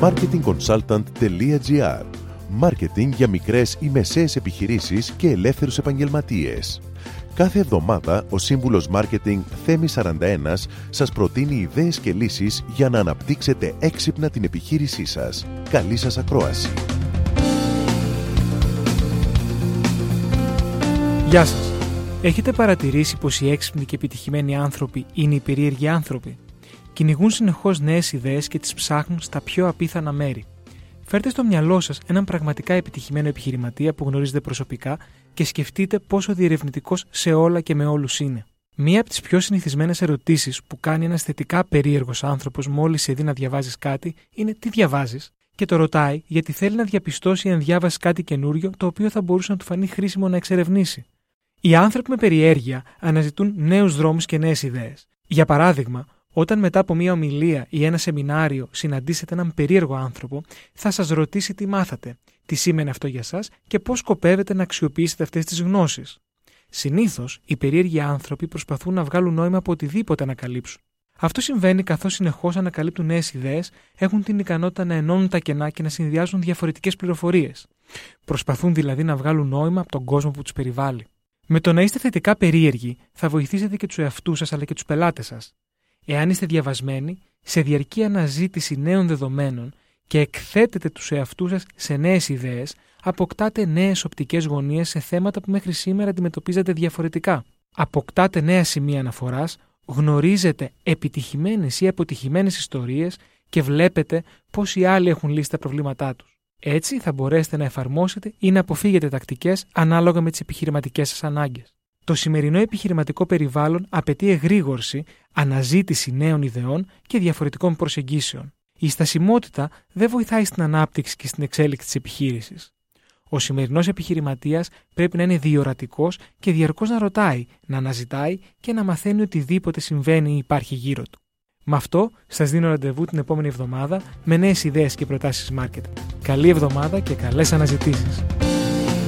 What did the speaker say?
marketingconsultant.gr Μάρκετινγκ για μικρές ή μεσαίες επιχειρήσεις και ελεύθερους επαγγελματίες. Κάθε εβδομάδα ο σύμβουλος Μάρκετινγκ Θέμη 41 σας προτείνει ιδέες και λύσεις για να αναπτύξετε έξυπνα την επιχείρησή σας. Καλή σας ακρόαση! Γεια σας! Έχετε παρατηρήσει πως οι έξυπνοι και επιτυχημένοι άνθρωποι είναι οι περίεργοι άνθρωποι; Κυνηγούν συνεχώς νέες ιδέες και τις ψάχνουν στα πιο απίθανα μέρη. Φέρτε στο μυαλό σας έναν πραγματικά επιτυχημένο επιχειρηματία που γνωρίζετε προσωπικά και σκεφτείτε πόσο διερευνητικός σε όλα και με όλους είναι. Μία από τις πιο συνηθισμένες ερωτήσεις που κάνει ένας θετικά περίεργος άνθρωπος μόλις σε δει να διαβάζεις κάτι είναι τι διαβάζεις, και το ρωτάει γιατί θέλει να διαπιστώσει αν διάβασες κάτι καινούριο το οποίο θα μπορούσε να του φανεί χρήσιμο να εξερευνήσει. Οι άνθρωποι με περιέργεια αναζητούν νέους δρόμους και νέες ιδέες. Για παράδειγμα, όταν μετά από μία ομιλία ή ένα σεμινάριο συναντήσετε έναν περίεργο άνθρωπο, θα σας ρωτήσει τι μάθατε, τι σήμαινε αυτό για σας και πώς σκοπεύετε να αξιοποιήσετε αυτές τις γνώσεις. Συνήθως, οι περίεργοι άνθρωποι προσπαθούν να βγάλουν νόημα από οτιδήποτε ανακαλύψουν. Αυτό συμβαίνει καθώς συνεχώς ανακαλύπτουν νέες ιδέες, έχουν την ικανότητα να ενώνουν τα κενά και να συνδυάζουν διαφορετικές πληροφορίες. Προσπαθούν δηλαδή να βγάλουν νόημα από τον κόσμο που τους περιβάλλει. Με το να είστε θετικά περίεργοι, θα βοηθήσετε και τους εαυτούς σας αλλά και τους πελάτες σας. Εάν είστε διαβασμένοι, σε διαρκή αναζήτηση νέων δεδομένων και εκθέτετε τους εαυτούς σας σε νέες ιδέες, αποκτάτε νέες οπτικές γωνίες σε θέματα που μέχρι σήμερα αντιμετωπίζετε διαφορετικά. Αποκτάτε νέα σημεία αναφοράς, γνωρίζετε επιτυχημένες ή αποτυχημένες ιστορίες και βλέπετε πώς οι άλλοι έχουν λύσει τα προβλήματά τους. Έτσι θα μπορέσετε να εφαρμόσετε ή να αποφύγετε τακτικές ανάλογα με τις επιχειρηματικές σας ανάγκες. Το σημερινό επιχειρηματικό περιβάλλον απαιτεί εγρήγορση, αναζήτηση νέων ιδεών και διαφορετικών προσεγγίσεων. Η στασιμότητα δεν βοηθάει στην ανάπτυξη και στην εξέλιξη της επιχείρησης. Ο σημερινός επιχειρηματίας πρέπει να είναι διορατικός και διαρκώς να ρωτάει, να αναζητάει και να μαθαίνει οτιδήποτε συμβαίνει ή υπάρχει γύρω του. Με αυτό, σας δίνω ραντεβού την επόμενη εβδομάδα με νέες ιδέες και προτάσεις marketing. Καλή εβδομάδα και καλές αναζητήσεις.